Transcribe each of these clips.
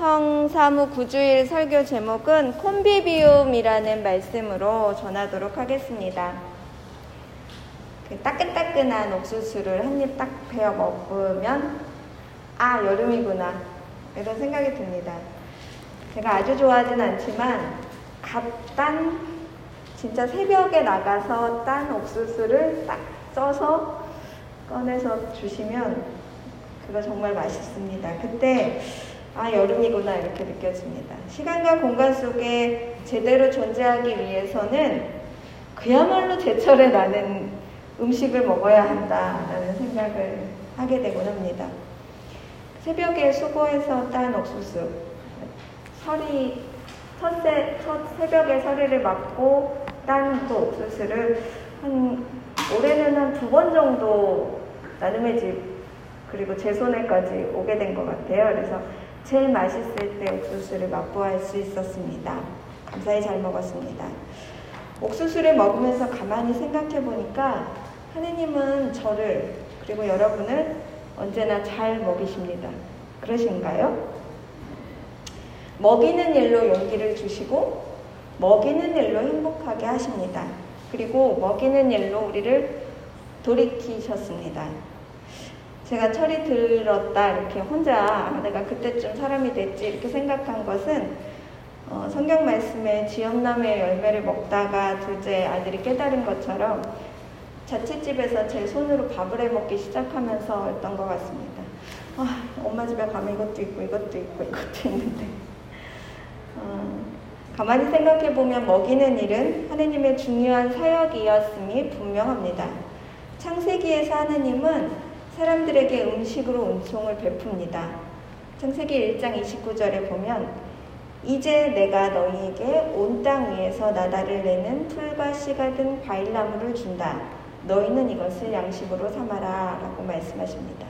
성사무 구주일 설교 제목은 콤비비움이라는 말씀으로 전하도록 하겠습니다. 그 따끈따끈한 옥수수를 한 입 딱 베어 먹으면 아 여름이구나 이런 생각이 듭니다. 제가 아주 좋아하진 않지만 갓딴 진짜 새벽에 나가서 딴 옥수수를 딱 써서 꺼내서 주시면 그거 정말 맛있습니다. 그때 아 여름이구나 이렇게 느껴집니다. 시간과 공간 속에 제대로 존재하기 위해서는 그야말로 제철에 나는 음식을 먹어야 한다라는 생각을 하게 되곤 합니다. 새벽에 수고해서 딴 옥수수 설이 첫새, 첫 새벽에 서리를 맞고 딴 그 옥수수를 한 올해는 한 두 번 정도 나눔의 집 그리고 제 손에까지 오게 된 것 같아요. 그래서 제일 맛있을 때 옥수수를 맛보할 수 있었습니다. 감사히 잘 먹었습니다. 옥수수를 먹으면서 가만히 생각해 보니까 하느님은 저를 그리고 여러분을 언제나 잘 먹이십니다. 그러신가요? 먹이는 일로 용기를 주시고 먹이는 일로 행복하게 하십니다. 그리고 먹이는 일로 우리를 돌이키셨습니다. 제가 철이 들었다 이렇게 혼자 내가 그때쯤 사람이 됐지 이렇게 생각한 것은 어, 성경 말씀에 지엄나무의 열매를 먹다가 둘째 아들이 깨달은 것처럼 자취집에서 제 손으로 밥을 해 먹기 시작하면서였던 것 같습니다. 아, 엄마 집에 가면 이것도 있고 이것도 있고 이것도 있는데 어, 가만히 생각해 보면 먹이는 일은 하느님의 중요한 사역이었음이 분명합니다. 창세기에서 하느님은 사람들에게 음식으로 은총을 베풉니다. 창세기 1장 29절에 보면 이제 내가 너희에게 온 땅 위에서 나다를 내는 풀과 씨가 든 과일나무를 준다. 너희는 이것을 양식으로 삼아라 라고 말씀하십니다.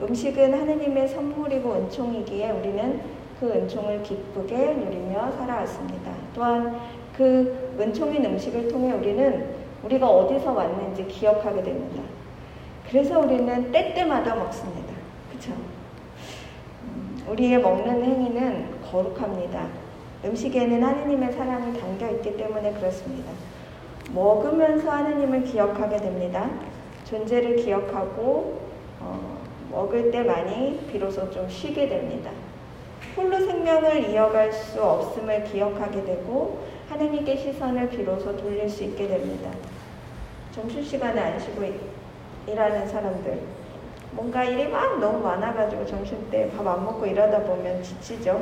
음식은 하느님의 선물이고 은총이기에 우리는 그 은총을 기쁘게 누리며 살아왔습니다. 또한 그 은총인 음식을 통해 우리는 우리가 어디서 왔는지 기억하게 됩니다. 그래서 우리는 때때마다 먹습니다. 그쵸? 음, 우리의 먹는 행위는 거룩합니다. 음식에는 하느님의 사랑이 담겨 있기 때문에 그렇습니다. 먹으면서 하느님을 기억하게 됩니다. 존재를 기억하고 어, 먹을 때만이 비로소 좀 쉬게 됩니다. 홀로 생명을 이어갈 수 없음을 기억하게 되고 하느님께 시선을 비로소 돌릴 수 있게 됩니다. 점심시간에 안 쉬고 일하는 사람들 뭔가 일이 막 너무 많아가지고 점심때 밥 안 먹고 일하다 보면 지치죠.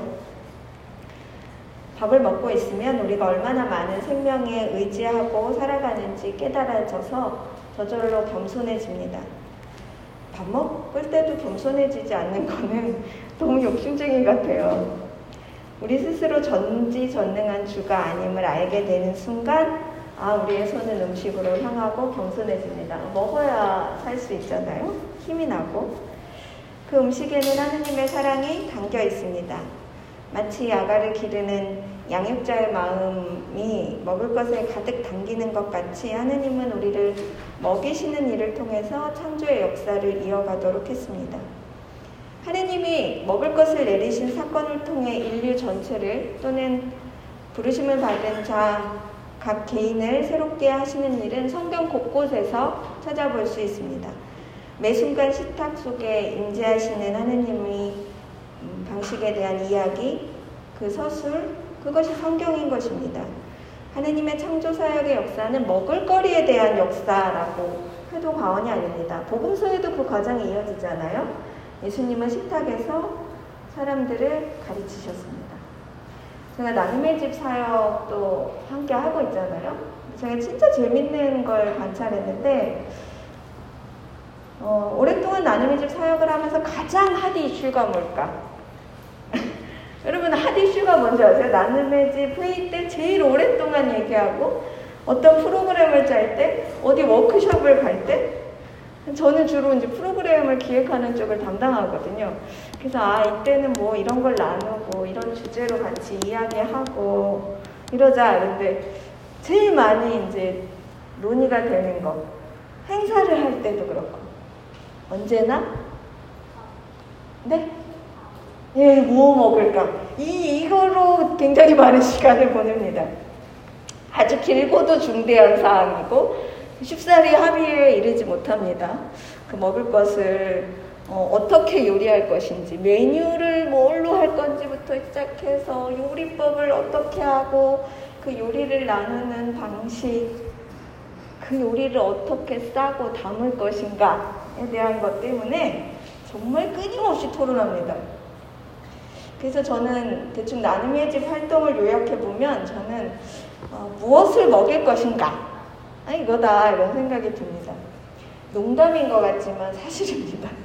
밥을 먹고 있으면 우리가 얼마나 많은 생명에 의지하고 살아가는지 깨달아져서 저절로 겸손해집니다. 밥 먹을 때도 겸손해지지 않는 거는 너무 욕심쟁이 같아요. 우리 스스로 전지전능한 주가 아님을 알게 되는 순간 아, 우리의 손은 음식으로 향하고 겸손해집니다. 먹어야 살 수 있잖아요. 힘이 나고. 그 음식에는 하느님의 사랑이 담겨 있습니다. 마치 야가를 기르는 양육자의 마음이 먹을 것에 가득 담기는 것 같이 하느님은 우리를 먹이시는 일을 통해서 창조의 역사를 이어가도록 했습니다. 하느님이 먹을 것을 내리신 사건을 통해 인류 전체를 또는 부르심을 받은 자 각 개인을 새롭게 하시는 일은 성경 곳곳에서 찾아볼 수 있습니다. 매 순간 식탁 속에 임재하시는 하느님의 음, 방식에 대한 이야기, 그 서술, 그것이 성경인 것입니다. 하느님의 창조 사역의 역사는 먹을거리에 대한 역사라고 해도 과언이 아닙니다. 복음서에도 그 과정이 이어지잖아요. 예수님은 식탁에서 사람들을 가르치셨습니다. 제가 나눔의 집 사역도 함께 하고 있잖아요. 제가 진짜 재밌는 걸 관찰했는데 어, 오랫동안 나눔의 집 사역을 하면서 가장 핫 이슈가 뭘까? 여러분 핫 이슈가 뭔지 아세요? 나눔의 집 회의 때 제일 오랫동안 얘기하고 어떤 프로그램을 짤 때 어디 워크숍을 갈 때 저는 주로 이제 프로그램을 기획하는 쪽을 담당하거든요. 그래서 아 이때는 뭐 이런 걸 나누고 이런 주제로 같이 이야기하고 이러자 근데 제일 많이 이제 논의가 되는 거 행사를 할 때도 그렇고 언제나 네 예, 뭐 먹을까? 이, 이거로 굉장히 많은 시간을 보냅니다. 아주 길고도 중대한 사항이고, 쉽사리 합의에 이르지 못합니다. 그 먹을 것을 어, 떻게 요리할 것인지, 메뉴를 뭘로 할 건지부터 시작해서 요리법을 어떻게 하고, 그 요리를 나누는 방식, 그 요리를 어떻게 싸고 담을 것인가에 대한 것 때문에 정말 끊임없이 토론합니다. 그래서 저는 대충 나눔의 집 활동을 요약해 보면 저는 어, 무엇을 먹일 것인가 아, 이거다 이런 생각이 듭니다. 농담인 것 같지만 사실입니다.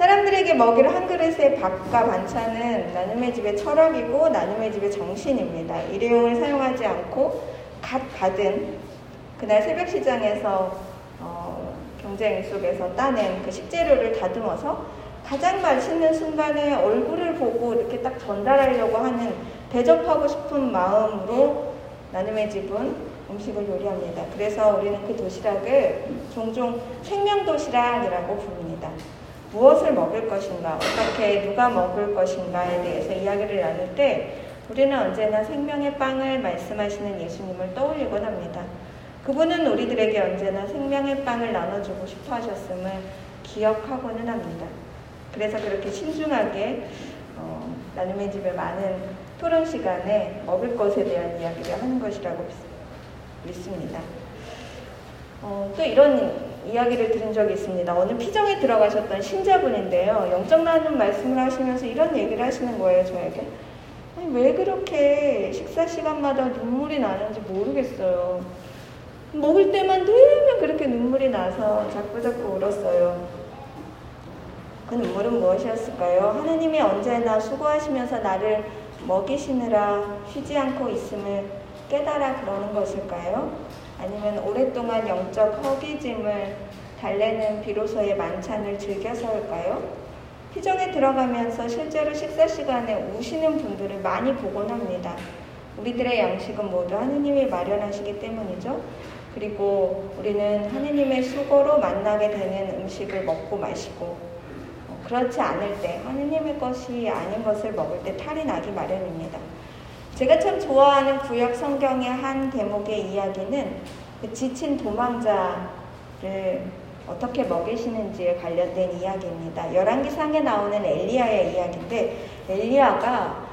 사람들에게 먹일 한 그릇의 밥과 반찬은 나눔의 집의 철학이고 나눔의 집의 정신입니다. 일회용을 사용하지 않고 갓 받은 그날 새벽 시장에서 어, 경쟁 속에서 따낸 그 식재료를 다듬어서 가장 맛있는 순간에 얼굴을 보고 이렇게 딱 전달하려고 하는 대접하고 싶은 마음으로 나눔의 집은 음식을 요리합니다. 그래서 우리는 그 도시락을 종종 생명 도시락이라고 부릅니다. 무엇을 먹을 것인가, 어떻게 누가 먹을 것인가에 대해서 이야기를 나눌 때 우리는 언제나 생명의 빵을 말씀하시는 예수님을 떠올리곤 합니다. 그분은 우리들에게 언제나 생명의 빵을 나눠주고 싶어 하셨음을 기억하고는 합니다. 그래서 그렇게 신중하게 어, 나눔의 집에 많은 토론 시간에 먹을 것에 대한 이야기를 하는 것이라고 믿습니다. 어, 또 이런 이야기를 들은 적이 있습니다. 어느 피정에 들어가셨던 신자분인데요. 영적 나눔 말씀을 하시면서 이런 얘기를 하시는 거예요, 저에게. 왜 그렇게 식사 시간마다 눈물이 나는지 모르겠어요. 먹을 때만 되면 그렇게 눈물이 나서 자꾸자꾸 울었어요. 그 눈물은 무엇이었을까요? 하느님이 언제나 수고하시면서 나를 먹이시느라 쉬지 않고 있음을 깨달아 그러는 것일까요? 아니면 오랫동안 영적 허기짐을 달래는 비로소의 만찬을 즐겨서일까요? 피정에 들어가면서 실제로 식사 시간에 우시는 분들을 많이 보곤 합니다. 우리들의 양식은 모두 하느님이 마련하시기 때문이죠. 그리고 우리는 하느님의 수고로 만나게 되는 음식을 먹고 마시고 그렇지 않을 때 하느님의 것이 아닌 것을 먹을 때 탈이 나기 마련입니다. 제가 참 좋아하는 구약 성경의 한 대목의 이야기는 그 지친 도망자를 어떻게 먹이시는지에 관련된 이야기입니다. 열왕기상에 나오는 엘리야의 이야기인데 엘리야가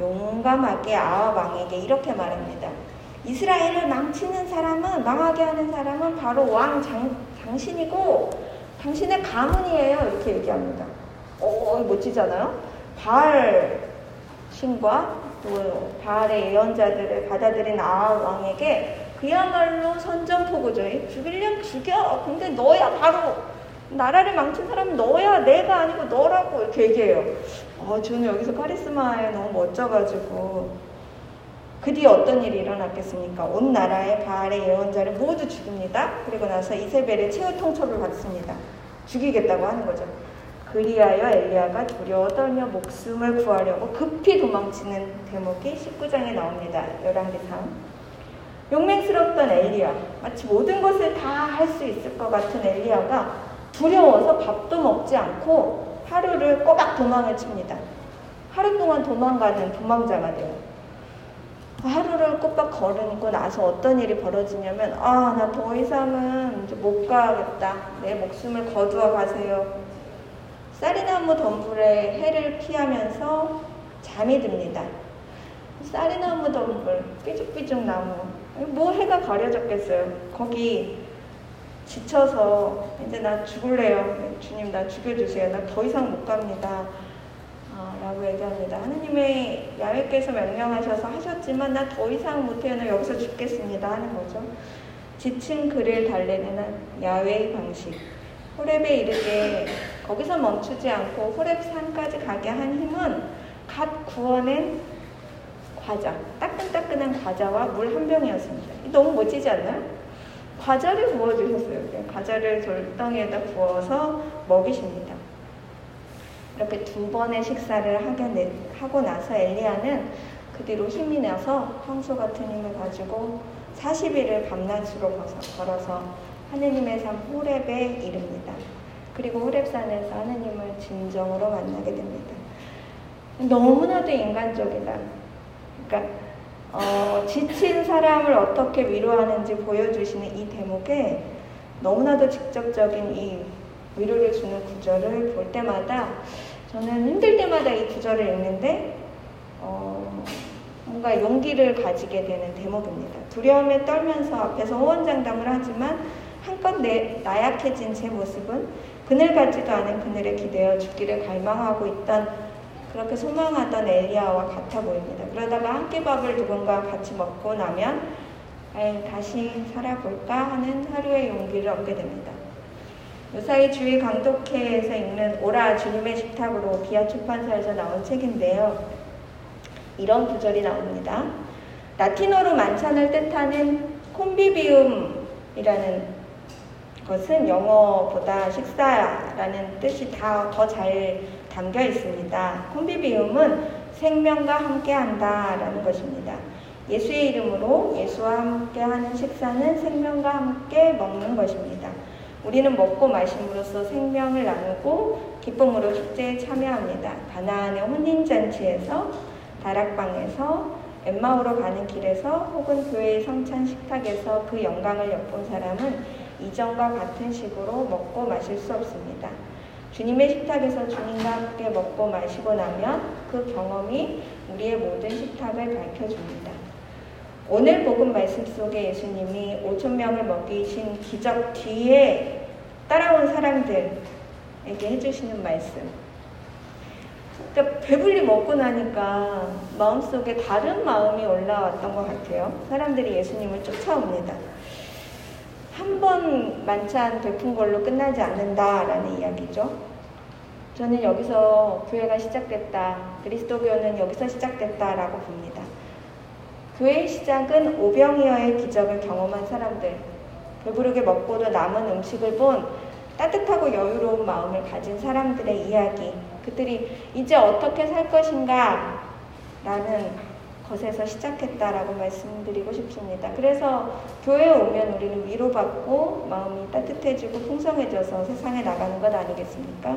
용감하게 아합 왕에게 이렇게 말합니다. 이스라엘을 망치는 사람은 망하게 하는 사람은 바로 왕 장, 당신이고 당신의 가문이에요. 이렇게 얘기합니다. 어, 멋지잖아요? 바알 신과 또 바알의 예언자들을 받아들인 아합 왕에게 그야말로 선전포고죠. 죽이려면 죽여. 근데 너야 바로 나라를 망친 사람은 너야 내가 아니고 너라고 이렇게 얘기해요. 어, 저는 여기서 카리스마에 너무 멋져가지고 그 뒤에 어떤 일이 일어났겠습니까? 온 나라의 바알의 예언자를 모두 죽입니다. 그리고 나서 이세벨의 최후 통첩을 받습니다. 죽이겠다고 하는 거죠. 그리하여 엘리야가 두려워 떨며 목숨을 구하려고 급히 도망치는 대목이 19장에 나옵니다. 11개상. 용맹스럽던 엘리야, 마치 모든 것을 다 할 수 있을 것 같은 엘리야가 두려워서 밥도 먹지 않고 하루를 꼬박 도망을 칩니다. 하루 동안 도망가는 도망자가 돼요. 하루를 꼬박 걸으고 나서 어떤 일이 벌어지냐면, 아, 나 더 이상은 못 가겠다. 내 목숨을 거두어 가세요. 쌀이나무 덤불에 해를 피하면서 잠이 듭니다. 쌀이나무 덤불, 삐죽삐죽 나무. 뭐 해가 가려졌겠어요. 거기 지쳐서 이제 나 죽을래요. 주님 나 죽여주세요. 나 더 이상 못 갑니다. 어, 라고 얘기합니다. 하느님의 야외께서 명령하셔서 하셨지만 나 더 이상 못해요. 나 여기서 죽겠습니다. 하는 거죠. 지친 그를 달래는 야외의 방식. 호랩에 이르게 거기서 멈추지 않고 호랩산까지 가게 한 힘은 갓 구워낸 과자, 따끈따끈한 과자와 물 한 병이었습니다. 너무 멋지지 않나요? 과자를 구워주셨어요. 과자를 돌덩이에다 구워서 먹이십니다. 이렇게 두 번의 식사를 하게 하고 나서 엘리야는 그 뒤로 힘이 나서 황소 같은 힘을 가지고 40일을 밤낮으로 걸어서 하느님의 삶 호랩에 이릅니다. 그리고 호랩산에서 하느님을 진정으로 만나게 됩니다. 너무나도 인간적이다. 그러니까 어, 지친 사람을 어떻게 위로하는지 보여주시는 이 대목에 너무나도 직접적인 이 위로를 주는 구절을 볼 때마다 저는 힘들 때마다 이 구절을 읽는데 어, 뭔가 용기를 가지게 되는 대목입니다. 두려움에 떨면서 앞에서 호언장담을 하지만 한껏 내, 나약해진 제 모습은 그늘 같지도 않은 그늘에 기대어 죽기를 갈망하고 있던 그렇게 소망하던 엘리야와 같아 보입니다. 그러다가 한 끼 밥을 누군가 같이 먹고 나면 아유, 다시 살아볼까 하는 하루의 용기를 얻게 됩니다. 무사히 주의 강독회에서 읽는 오라 주님의 식탁으로 기아 출판사에서 나온 책인데요. 이런 구절이 나옵니다. 라틴어로 만찬을 뜻하는 콤비비움이라는 것은 영어보다 식사라는 뜻이 다 더 잘 담겨 있습니다. 콤비비움은 생명과 함께한다 라는 것입니다. 예수의 이름으로 예수와 함께하는 식사는 생명과 함께 먹는 것입니다. 우리는 먹고 마심으로써 생명을 나누고 기쁨으로 축제에 참여합니다. 가나안의 혼인잔치에서 다락방에서 엠마오로 가는 길에서 혹은 교회의 성찬 식탁에서 그 영광을 엿본 사람은 이전과 같은 식으로 먹고 마실 수 없습니다. 주님의 식탁에서 주님과 함께 먹고 마시고 나면 그 경험이 우리의 모든 식탁을 밝혀줍니다. 오늘 복음 말씀 속에 예수님이 5천 명을 먹이신 기적 뒤에 따라온 사람들에게 해주시는 말씀. 그러니까 배불리 먹고 나니까 마음속에 다른 마음이 올라왔던 것 같아요. 사람들이 예수님을 쫓아옵니다. 한 번 만찬 베푼 걸로 끝나지 않는다라는 이야기죠. 저는 여기서 교회가 시작됐다. 그리스도교는 여기서 시작됐다라고 봅니다. 교회의 시작은 오병이어의 기적을 경험한 사람들, 배부르게 먹고도 남은 음식을 본 따뜻하고 여유로운 마음을 가진 사람들의 이야기, 그들이 이제 어떻게 살 것인가 라는 것에서 시작했다라고 말씀드리고 싶습니다. 그래서 교회에 오면 우리는 위로받고 마음이 따뜻해지고 풍성해져서 세상에 나가는 것 아니겠습니까?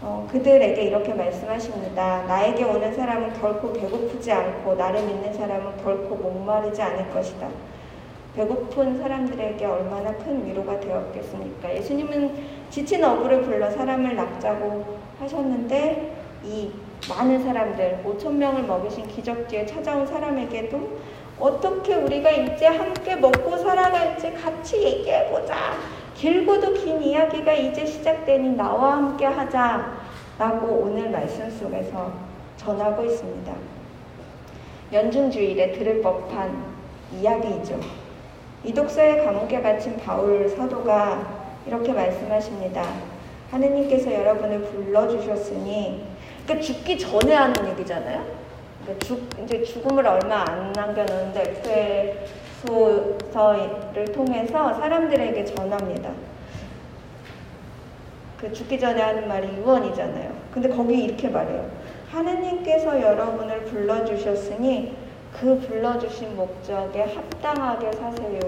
어, 그들에게 이렇게 말씀하십니다. 나에게 오는 사람은 결코 배고프지 않고 나를 믿는 사람은 결코 목마르지 않을 것이다. 배고픈 사람들에게 얼마나 큰 위로가 되었겠습니까? 예수님은 지친 어부를 불러 사람을 낚자고 하셨는데 이 많은 사람들, 5천 명을 먹이신 기적 뒤에 찾아온 사람에게도 어떻게 우리가 이제 함께 먹고 살아갈지 같이 얘기해보자. 길고도 긴 이야기가 이제 시작되니 나와 함께 하자. 라고 오늘 말씀 속에서 전하고 있습니다. 연중주일에 들을 법한 이야기이죠. 이독서의 감옥에 갇힌 바울 사도가 이렇게 말씀하십니다. 하느님께서 여러분을 불러주셨으니, 그러니까 죽기 전에 하는 얘기잖아요. 그러니까 죽, 이제 죽음을 얼마 안 남겨놓는데, 에소서를 통해서 사람들에게 전합니다. 그 죽기 전에 하는 말이 유언이잖아요. 근데 거기 이렇게 말해요. 하느님께서 여러분을 불러주셨으니 그 불러주신 목적에 합당하게 사세요.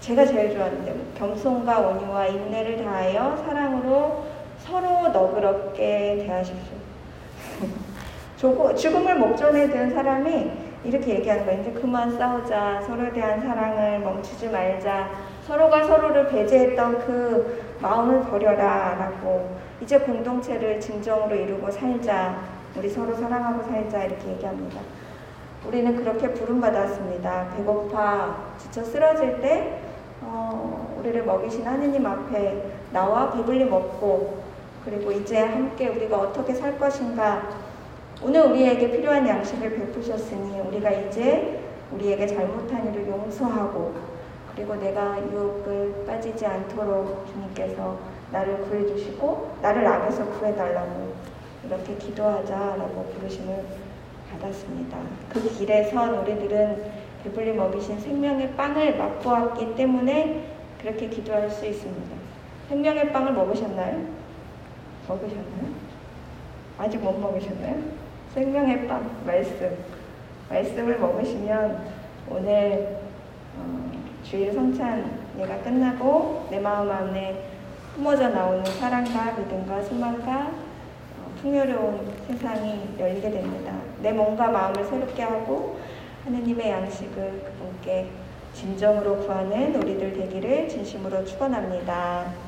제가 제일 좋아하는데 겸손과 온유와 인내를 다하여 사랑으로 서로 너그럽게 대하십시오. 죽음을 목전에 든 사람이 이렇게 얘기하는 거예요. 이제 그만 싸우자. 서로에 대한 사랑을 멈추지 말자. 서로가 서로를 배제했던 그 마음을 버려라. 라고. 이제 공동체를 진정으로 이루고 살자. 우리 서로 사랑하고 살자. 이렇게 얘기합니다. 우리는 그렇게 부름받았습니다. 배고파, 지쳐 쓰러질 때, 어, 우리를 먹이신 하느님 앞에 나와 배불리 먹고, 그리고 이제 함께 우리가 어떻게 살 것인가, 오늘 우리에게 필요한 양식을 베푸셨으니, 우리가 이제 우리에게 잘못한 일을 용서하고, 그리고 내가 유혹을 빠지지 않도록 주님께서 나를 구해주시고, 나를 악에서 구해달라고 이렇게 기도하자라고 부르심을 받았습니다. 그 길에 선 우리들은 배불리 먹이신 생명의 빵을 맛보았기 때문에 그렇게 기도할 수 있습니다. 생명의 빵을 먹으셨나요? 먹으셨나요? 아직 못 먹으셨나요? 생명의 빵, 말씀. 말씀을 먹으시면 오늘 어, 주일 성찬 예가 끝나고 내 마음 안에 품어져 나오는 사랑과 믿음과 소망과 어, 풍요로운 세상이 열리게 됩니다. 내 몸과 마음을 새롭게 하고 하느님의 양식을 그분께 진정으로 구하는 우리들 되기를 진심으로 축원합니다.